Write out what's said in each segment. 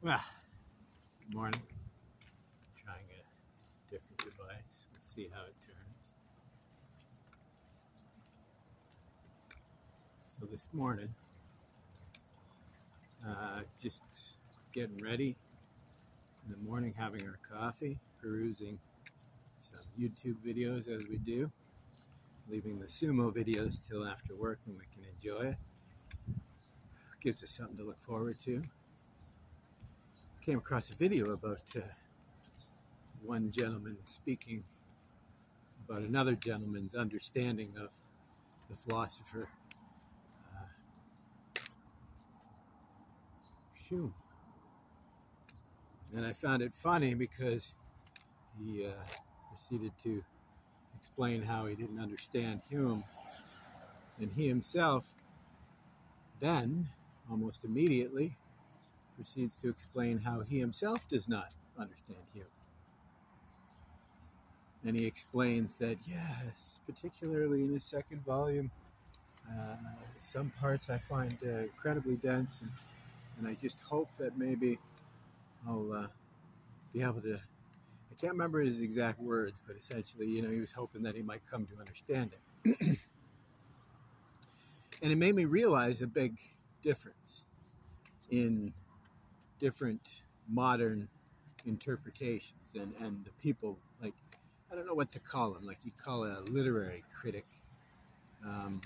Well, good morning. Trying a different device. We'll see how it turns. So this morning, uh, just getting ready in the morning, having our coffee, perusing some YouTube videos as we do, leaving the sumo videos till after work when we can enjoy it. Gives us something to look forward to came across a video about uh, one gentleman speaking about another gentleman's understanding of the philosopher uh, Hume. And I found it funny because he uh, proceeded to explain how he didn't understand Hume. And he himself then, almost immediately, proceeds to explain how he himself does not understand Hume. And he explains that, yes, particularly in his second volume, uh, some parts I find uh, incredibly dense, and, and I just hope that maybe I'll uh, be able to. I can't remember his exact words, but essentially, you know, he was hoping that he might come to understand it. and it made me realize a big difference in different modern interpretations and, and the people like I don't know what to call them, like you call a literary critic um,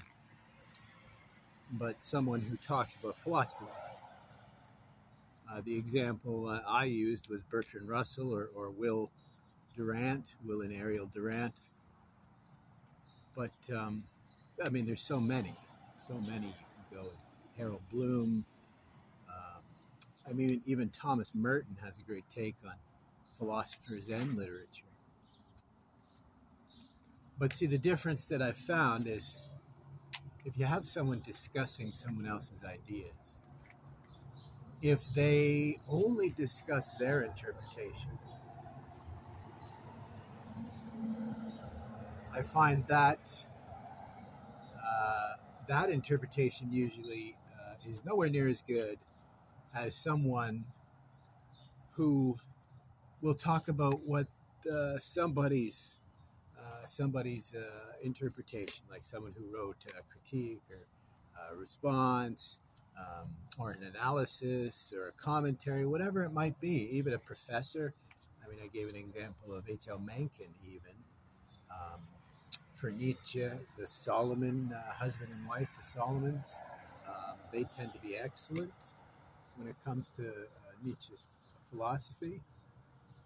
but someone who talks about philosophy. Uh, the example uh, I used was Bertrand Russell or, or Will Durant Will and Ariel Durant. But um, I mean there's so many so many. You go Harold Bloom I mean, even Thomas Merton has a great take on philosophers and literature. But see, the difference that I've found is if you have someone discussing someone else's ideas, if they only discuss their interpretation, I find that uh, that interpretation usually uh, is nowhere near as good as someone who will talk about what uh, somebody's uh, somebody's uh, interpretation, like someone who wrote a critique or a response, um, or an analysis or a commentary, whatever it might be, even a professor. I mean, I gave an example of H.L. Mencken, even. Um, for Nietzsche, the Solomon, uh, husband and wife, the Solomons, um, they tend to be excellent when it comes to uh, Nietzsche's philosophy.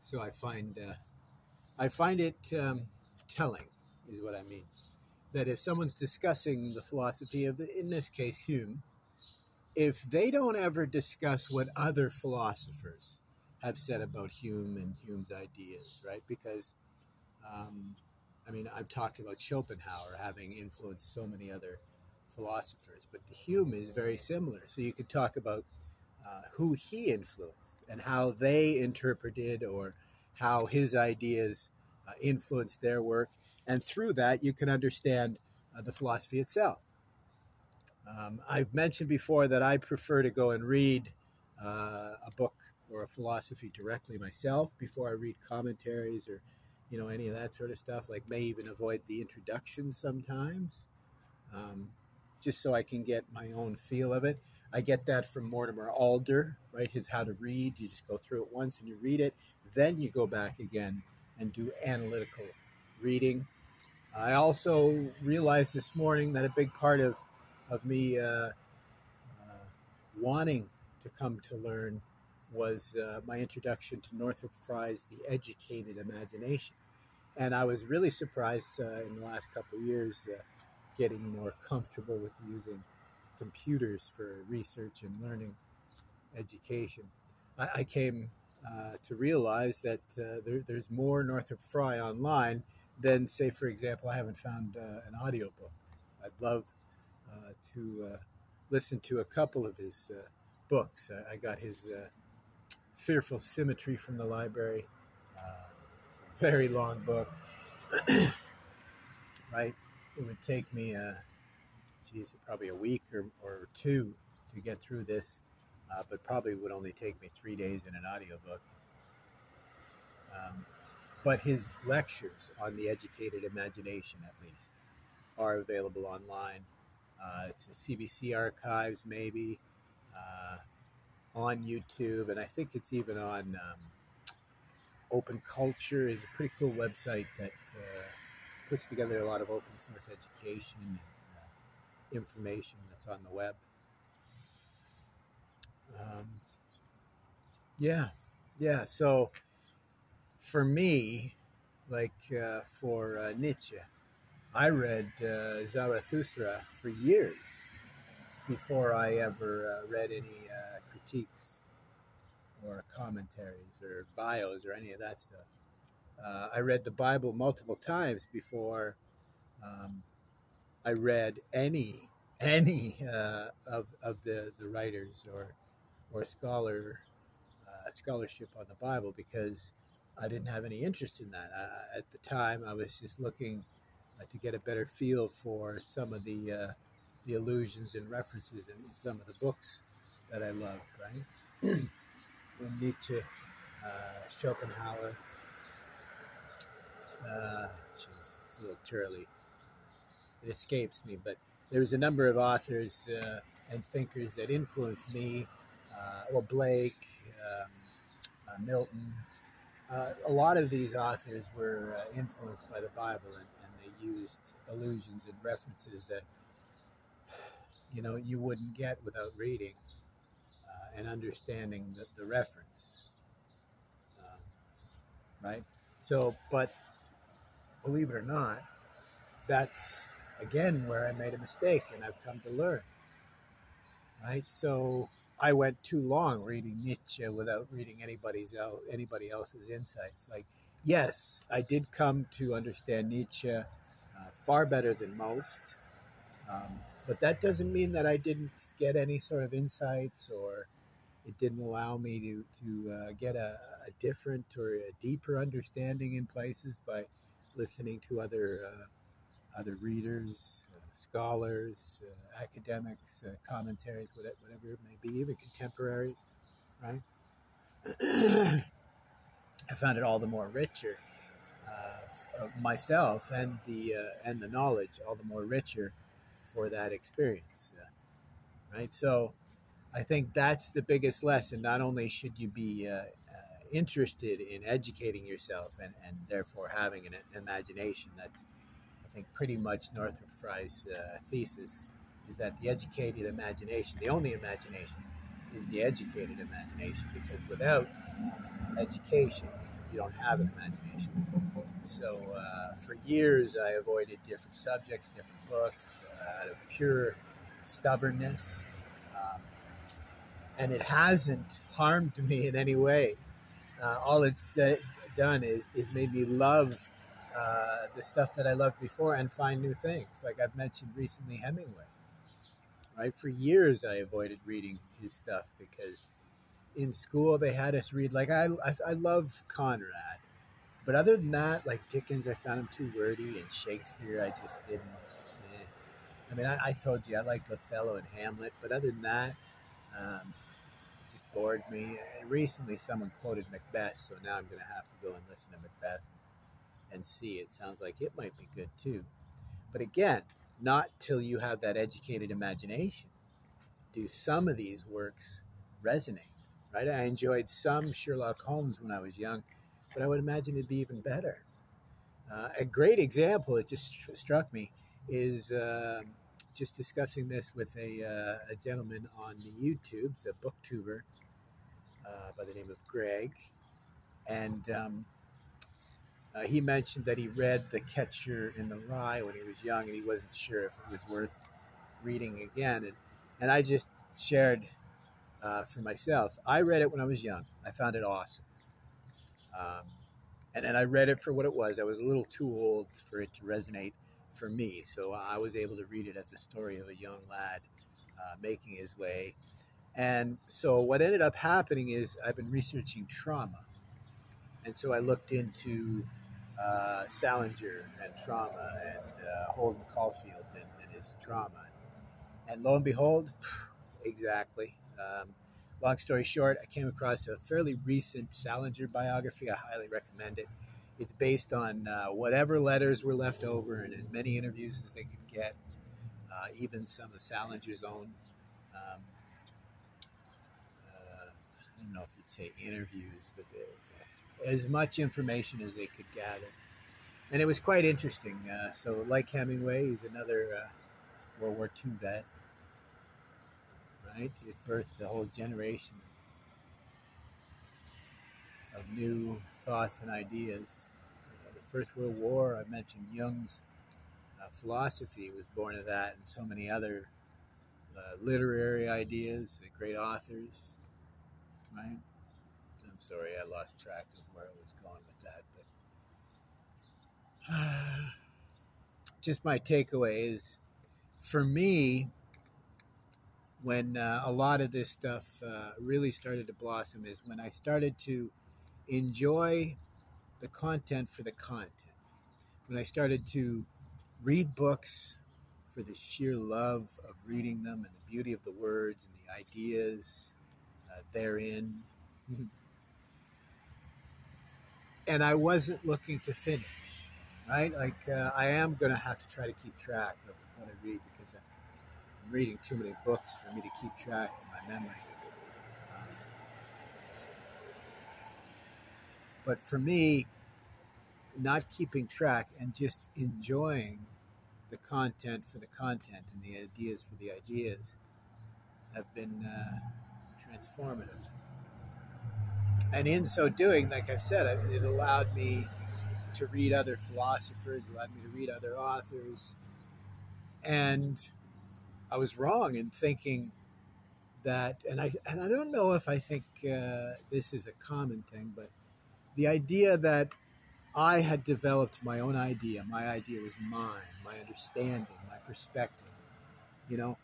So I find uh, I find it um, telling, is what I mean. That if someone's discussing the philosophy of, the, in this case, Hume, if they don't ever discuss what other philosophers have said about Hume and Hume's ideas, right? Because, um, I mean, I've talked about Schopenhauer having influenced so many other philosophers, but Hume is very similar. So you could talk about uh, who he influenced and how they interpreted or how his ideas uh, influenced their work. And through that, you can understand uh, the philosophy itself. Um, I've mentioned before that I prefer to go and read uh, a book or a philosophy directly myself before I read commentaries or you know any of that sort of stuff. Like may even avoid the introduction sometimes, um, just so I can get my own feel of it. I get that from Mortimer Adler, right? His How to Read. You just go through it once and you read it. Then you go back again and do analytical reading. I also realized this morning that a big part of, of me uh, uh, wanting to come to learn was uh, my introduction to Northrop Frye's The Educated Imagination. And I was really surprised uh, in the last couple years uh, getting more comfortable with using computers for research and learning education. I, I came uh, to realize that uh, there, there's more Northrop Frye online than, say, for example, I haven't found uh, an audiobook. I'd love uh, to uh, listen to a couple of his books. I, I, got his Fearful Symmetry from the library. it's a very long book, right? It would take me geez, probably a week or, or two to get through this. uh, but probably would only take me three days in an audiobook. Um, but his lectures on the educated imagination, at least, are available online. Uh, it's CBC archives, maybe, uh, on YouTube, and I think it's even on um, Open Culture. is a pretty cool website that uh, puts together a lot of open source education information that's on the web. Um, yeah, yeah. So for me, like uh, for uh, Nietzsche, I read uh, Zarathustra for years before I ever uh, read any uh, critiques or commentaries or bios or any of that stuff. Uh, I read the Bible multiple times before um, I read any any uh, of, of the, the writers or or scholar uh, scholarship on the Bible because I didn't have any interest in that. At the time, I was just looking uh, to get a better feel for some of the uh, the allusions and references in some of the books that I loved. Right, Nietzsche, uh, Schopenhauer. Uh, geez, it's a little turly. It escapes me, but there was a number of authors uh, and thinkers that influenced me. Uh, well, Blake, um, uh, Milton. Uh, a lot of these authors were uh, influenced by the Bible, and, and they used allusions and references that you know you wouldn't get without reading uh, and understanding the, the reference. Um, right. So, but believe it or not, that's again where I made a mistake and I've come to learn. Right? So I went too long reading Nietzsche without reading anybody's else, anybody else's insights. Like, yes, I did come to understand Nietzsche uh, far better than most, um, but that doesn't mean that I didn't get any sort of insights or it didn't allow me to to uh, get a, a, different or a deeper understanding in places by listening to other uh, other readers, uh, scholars, uh, academics, uh, commentaries, whatever, whatever it may be, even contemporaries, right? I found it all the more richer uh, myself and the and the knowledge all the more richer for that experience, right? So. I think that's the biggest lesson. Not only should you be uh, interested in educating yourself and, and therefore having an imagination. That's, think, pretty much Northrop Frye's uh, thesis is that the educated imagination, the only imagination, is the educated imagination because without education, you don't have an imagination. So uh, for years, I avoided different subjects, different books uh, out of pure stubbornness. Um, and it hasn't harmed me in any way. Uh, all it's d- done is is made me love uh, the stuff that I loved before and find new things. Like I've mentioned recently, Hemingway. Right for years, I avoided reading his stuff because in school they had us read. Like I, I, I love Conrad, but other than that, like Dickens, I found him too wordy, and Shakespeare, I just didn't. Eh. I mean, I, I, told you I liked Othello and Hamlet, but other than that. Um, just bored me. And recently, someone quoted Macbeth, so now I'm going to have to go and listen to Macbeth and see. It sounds like it might be good too. But again, not till you have that educated imagination do some of these works resonate. Right? I enjoyed some Sherlock Holmes when I was young, but I would imagine it'd be even better. Uh, a great example, it just struck me, is. Uh, just discussing this with a, uh, a gentleman on the YouTube, a booktuber uh, by the name of Greg, and um, uh, he mentioned that he read The Catcher in the Rye when he was young, and he wasn't sure if it was worth reading again. And and I just shared uh, for myself. I read it when I was young. I found it awesome. Um, and, and I read it for what it was. I was a little too old for it to resonate for me. So I was able to read it as a story of a young lad uh, making his way. And so what ended up happening is I've been researching trauma. And so I looked into uh, Salinger and trauma and uh, Holden Caulfield and, and, his trauma. And lo and behold, exactly. Um, long story short, I came across a fairly recent Salinger biography. I highly recommend it. It's based on uh, whatever letters were left over and as many interviews as they could get, uh, even some of Salinger's own. Um, uh, I don't know if you'd say interviews, but uh, as much information as they could gather. And it was quite interesting. Uh, so, like Hemingway, he's another uh, World War II vet right? It birthed a whole generation of new thoughts and ideas. Uh, the First World War, I mentioned Jung's uh, philosophy was born of that, and so many other uh, literary ideas, great authors, right? Sorry, I lost track of where I was going with that, but uh, just my takeaway is for me, when uh, a lot of this stuff uh, really started to blossom is when I started to enjoy the content for the content. When I started to read books for the sheer love of reading them and the beauty of the words and the ideas uh, therein. and I wasn't looking to finish, right? Like, uh, I am going to have to try to keep track of what I read because I'm reading too many books for me to keep track of my memory. Um, but for me, not keeping track and just enjoying the content for the content and the ideas for the ideas have been uh, transformative. And in so doing, like I've said, it allowed me to read other philosophers, allowed me to read other authors, and I was wrong in thinking that, and I and I don't know if I think uh, this is a common thing, but the idea that I had developed my own idea, my idea was mine, my understanding, my perspective, you know.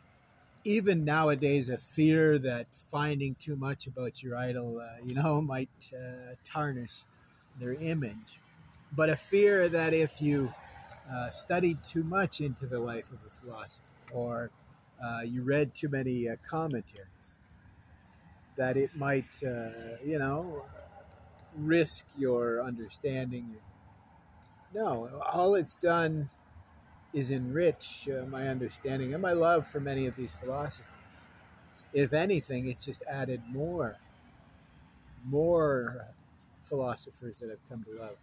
Even nowadays, a fear that finding too much about your idol, uh, you know, might uh, tarnish their image. But a fear that if you uh, studied too much into the life of a philosopher or uh, you read too many uh, commentaries, that it might, uh, you know, risk your understanding. No, all it's done is enrich uh, my understanding and my love for many of these philosophers. If anything, it's just added more, more philosophers that I've come to love.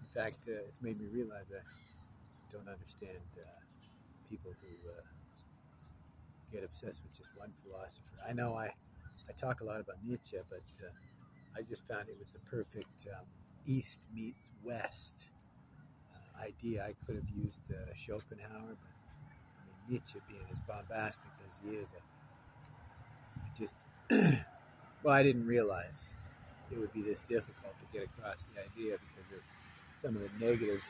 In fact, uh, it's made me realize I don't understand uh, people who uh, get obsessed with just one philosopher. I know I, I talk a lot about Nietzsche, but uh, I just found it was the perfect um, East meets West idea. I could have used uh, Schopenhauer, but I mean, Nietzsche being as bombastic as he is, I, just, well, I didn't realize it would be this difficult to get across the idea because of some of the negative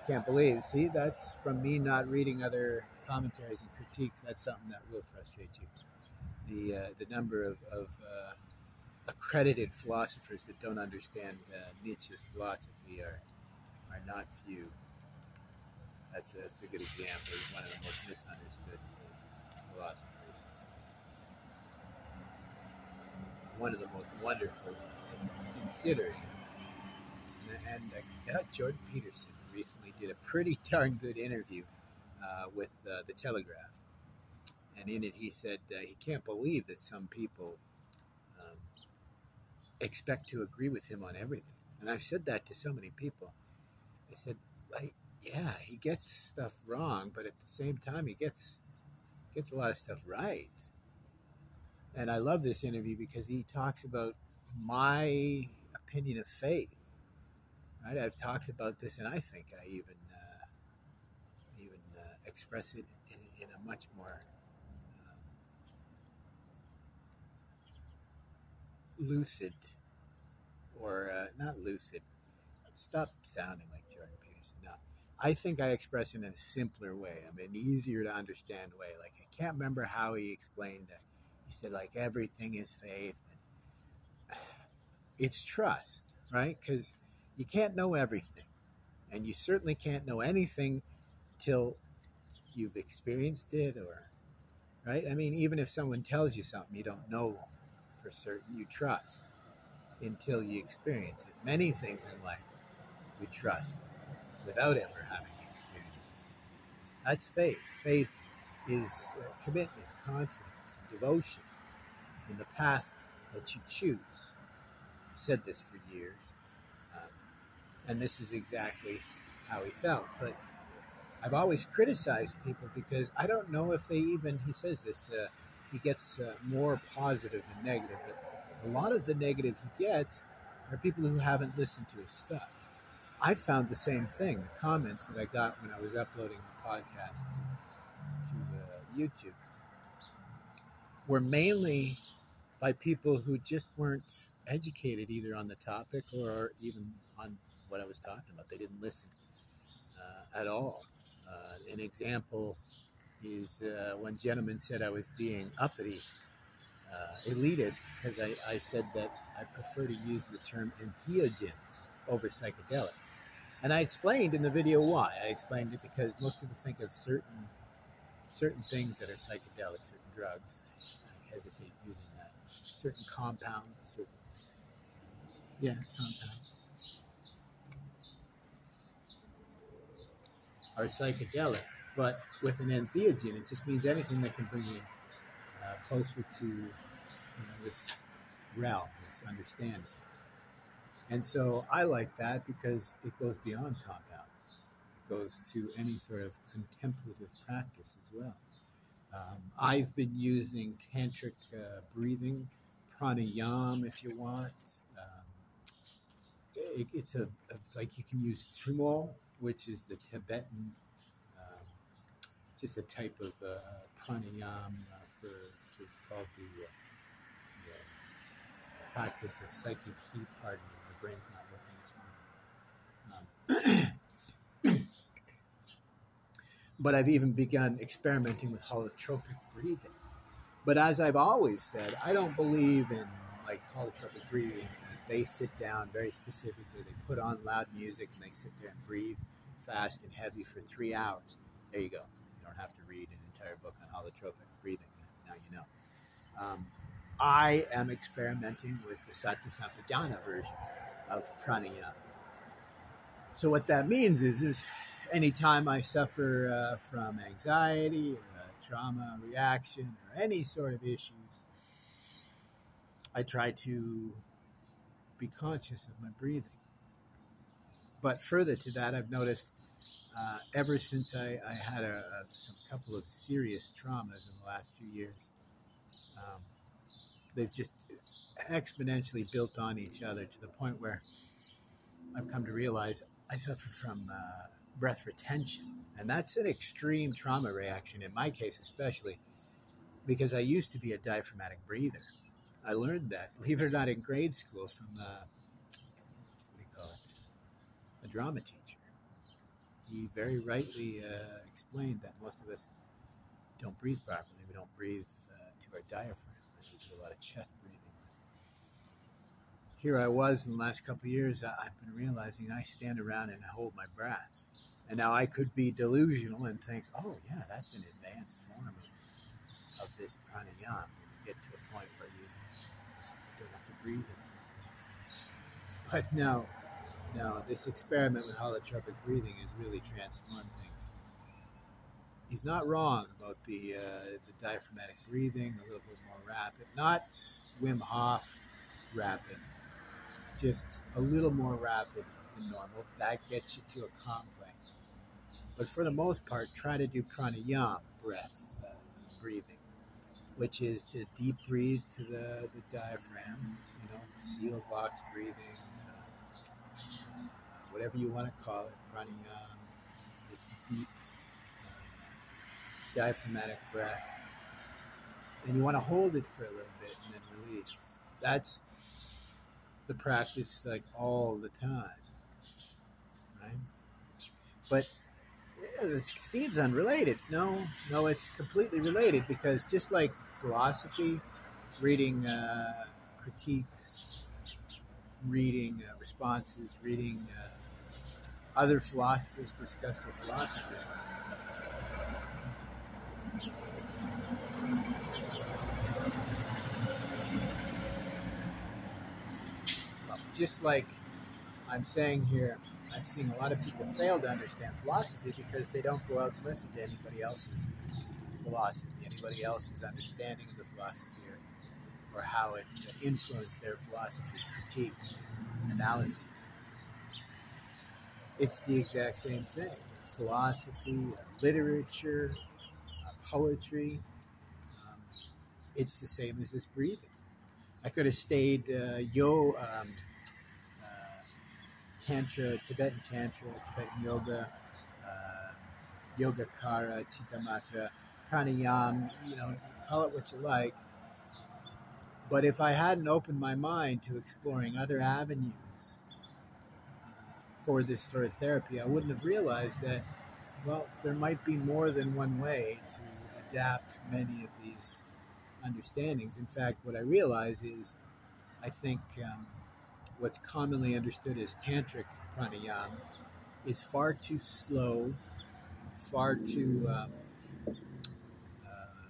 I can't believe. See, that's from me not reading other commentaries and critiques. That's something that will frustrate you. The uh, the number of, of uh, accredited philosophers that don't understand uh, Nietzsche's philosophy are are not few. That's a, that's a good example. He's one of the most misunderstood philosophers. One of the most wonderful, considering. And, and uh, Jordan Peterson recently did a pretty darn good interview uh, with uh, the Telegraph, and in it he said uh, he can't believe that some people um, expect to agree with him on everything. And I've said that to so many people. I said, like, yeah, he gets stuff wrong, but at the same time, he gets gets a lot of stuff right. And I love this interview because he talks about my opinion of faith Right? I've talked about this, and I think I even uh, even uh, express it in, in, a much more um, lucid, or uh, not lucid. Stop sounding like Jordan Peterson. No, I think I express it in a simpler way. I mean, easier to understand way. Like I can't remember how he explained it. He said like everything is faith. It's trust, right? Because you can't know everything. And you certainly can't know anything till you've experienced it or right? I mean, even if someone tells you something you don't know for certain, you trust until you experience it. Many things in life we trust without ever having experienced. That's faith. Faith is uh, commitment, confidence, devotion in the path that you choose. I've said this for years, um, and this is exactly how he felt. But I've always criticized people because I don't know if they even, he says this, uh, he gets uh, more positive than negative, but a lot of the negative he gets are people who haven't listened to his stuff. I found the same thing. The comments that I got when I was uploading the podcast to, to uh, YouTube were mainly by people who just weren't educated either on the topic or even on what I was talking about. They didn't listen uh, at all. Uh, an example is uh, one gentleman said I was being uppity, uh, elitist, because I, I, said that I prefer to use the term entheogen over psychedelic. And I explained in the video why. I explained it because most people think of certain certain things that are psychedelic, certain drugs. I hesitate using that. Certain compounds, certain yeah, compounds are psychedelic, but with an entheogen, it just means anything that can bring you uh, closer to you know, this realm, this understanding. And so I like that because it goes beyond compounds. It goes to any sort of contemplative practice as well. Um, I've been using tantric uh, breathing, pranayam if you want. Um, it, it's a, a, like you can use Tummo, which is the Tibetan, um, just a type of uh, pranayam for it's, it's, called the, uh, the practice of psychic heat. Pardon me brain's not working this morning. Um, but I've even begun experimenting with holotropic breathing. But as I've always said, I don't believe in like holotropic breathing. They sit down very specifically, they put on loud music and they sit there and breathe fast and heavy for three hours. There you go. You don't have to read an entire book on holotropic breathing. Now you know. Um, I am experimenting with the Satya Sati version of pranayama. So what that means is, is anytime I suffer uh, from anxiety or trauma reaction or any sort of issues, I try to be conscious of my breathing. But further to that, I've noticed uh, ever since I, I had a, a, some couple of serious traumas in the last few years, um, they've just exponentially built on each other to the point where I've come to realize I suffer from uh, breath retention. And that's an extreme trauma reaction, in my case, especially because I used to be a diaphragmatic breather. I learned that, believe it or not, in grade school from, uh, what do you call it, a drama teacher. He very rightly uh, explained that most of us don't breathe properly. We don't breathe uh, to our diaphragm. We do a lot of chest here I was in the last couple years, I've been realizing I stand around and hold my breath. And now I could be delusional and think, oh, yeah, that's an advanced form of, of this pranayama. When You get to a point where you don't have to breathe. But no, no, this experiment with holotropic breathing has really transformed things. He's not wrong about the, uh, the diaphragmatic breathing, a little bit more rapid, not Wim Hof rapid, just a little more rapid than normal. That gets you to a place. But for the most part, try to do pranayama breath uh, breathing, which is to deep breathe to the, the diaphragm, you know, seal box breathing, uh, whatever you want to call it, pranayama, this deep uh, diaphragmatic breath. And you want to hold it for a little bit and then release. That's the practice like all the time, right? But it seems unrelated. No, no, it's completely related because just like philosophy, reading uh, critiques, reading uh, responses, reading uh, other philosophers discuss their philosophy. Just like I'm saying here, I'm seeing a lot of people fail to understand philosophy because they don't go out and listen to anybody else's philosophy, anybody else's understanding of the philosophy, or, or how it influenced their philosophy, critiques, analyses. It's the exact same thing philosophy, literature, uh, poetry. Um, it's the same as this breathing. I could have stayed uh, yo um, tantra, Tibetan tantra, Tibetan yoga, uh, yoga kara, chitta pranayam. You know, call it what you like. But if I hadn't opened my mind to exploring other avenues uh, for this sort of therapy, I wouldn't have realized that, well, there might be more than one way to adapt many of these understandings. In fact, what I realize is I think um, what's commonly understood as tantric pranayama is far too slow, far too um, uh,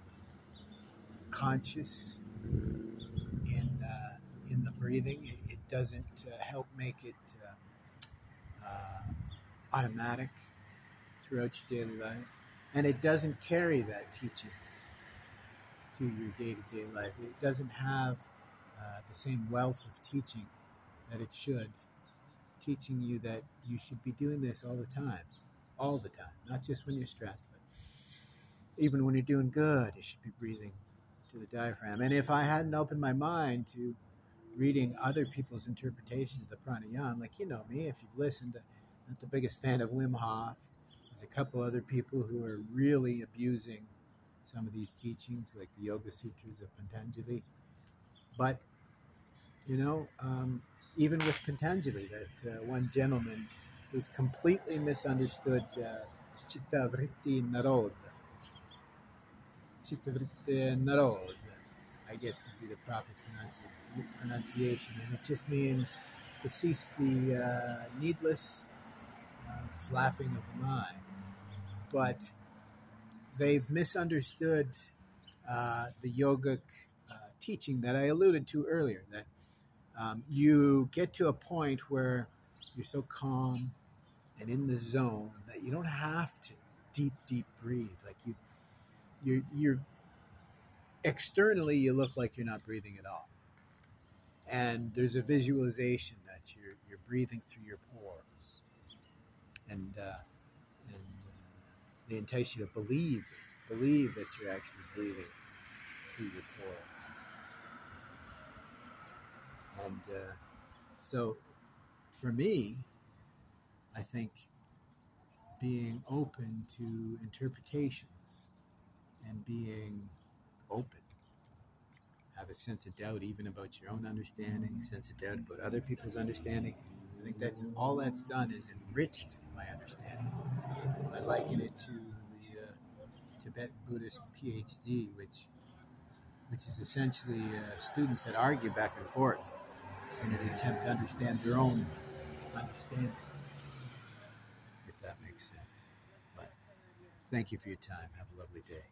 conscious in uh, in the breathing. It, it doesn't uh, help make it uh, uh, automatic throughout your daily life, and it doesn't carry that teaching to your day to day life. It doesn't have uh, the same wealth of teaching that it should, teaching you that you should be doing this all the time, all the time, not just when you're stressed, but even when you're doing good, you should be breathing to the diaphragm. And if I hadn't opened my mind to reading other people's interpretations of the pranayama, like you know me, if you've listened, I'm not the biggest fan of Wim Hof. There's a couple other people who are really abusing some of these teachings, like the Yoga Sutras of Patanjali. But, you know, um, even with Patanjali, that uh, one gentleman who's completely misunderstood uh, Chitta Vritti Naroda. Chitta Vritti Narod, I guess would be the proper pronunci- pronunciation. And it just means to cease the uh, needless uh, flapping of the mind. But they've misunderstood uh, the yogic uh, teaching that I alluded to earlier. That um, you get to a point where you're so calm and in the zone that you don't have to deep, deep breathe. Like you, you're, you're externally you look like you're not breathing at all, and there's a visualization that you're you're breathing through your pores, and uh, they entice you to believe this, believe that you're actually breathing through your pores. And uh, so, for me, I think being open to interpretations and being open, have a sense of doubt even about your own understanding, a sense of doubt about other people's understanding. I think that's all that's done is enriched my understanding. I liken it to the uh, Tibetan Buddhist PhD, which which is essentially uh, students that argue back and forth in an attempt to understand their own understanding, if that makes sense. But thank you for your time. Have a lovely day.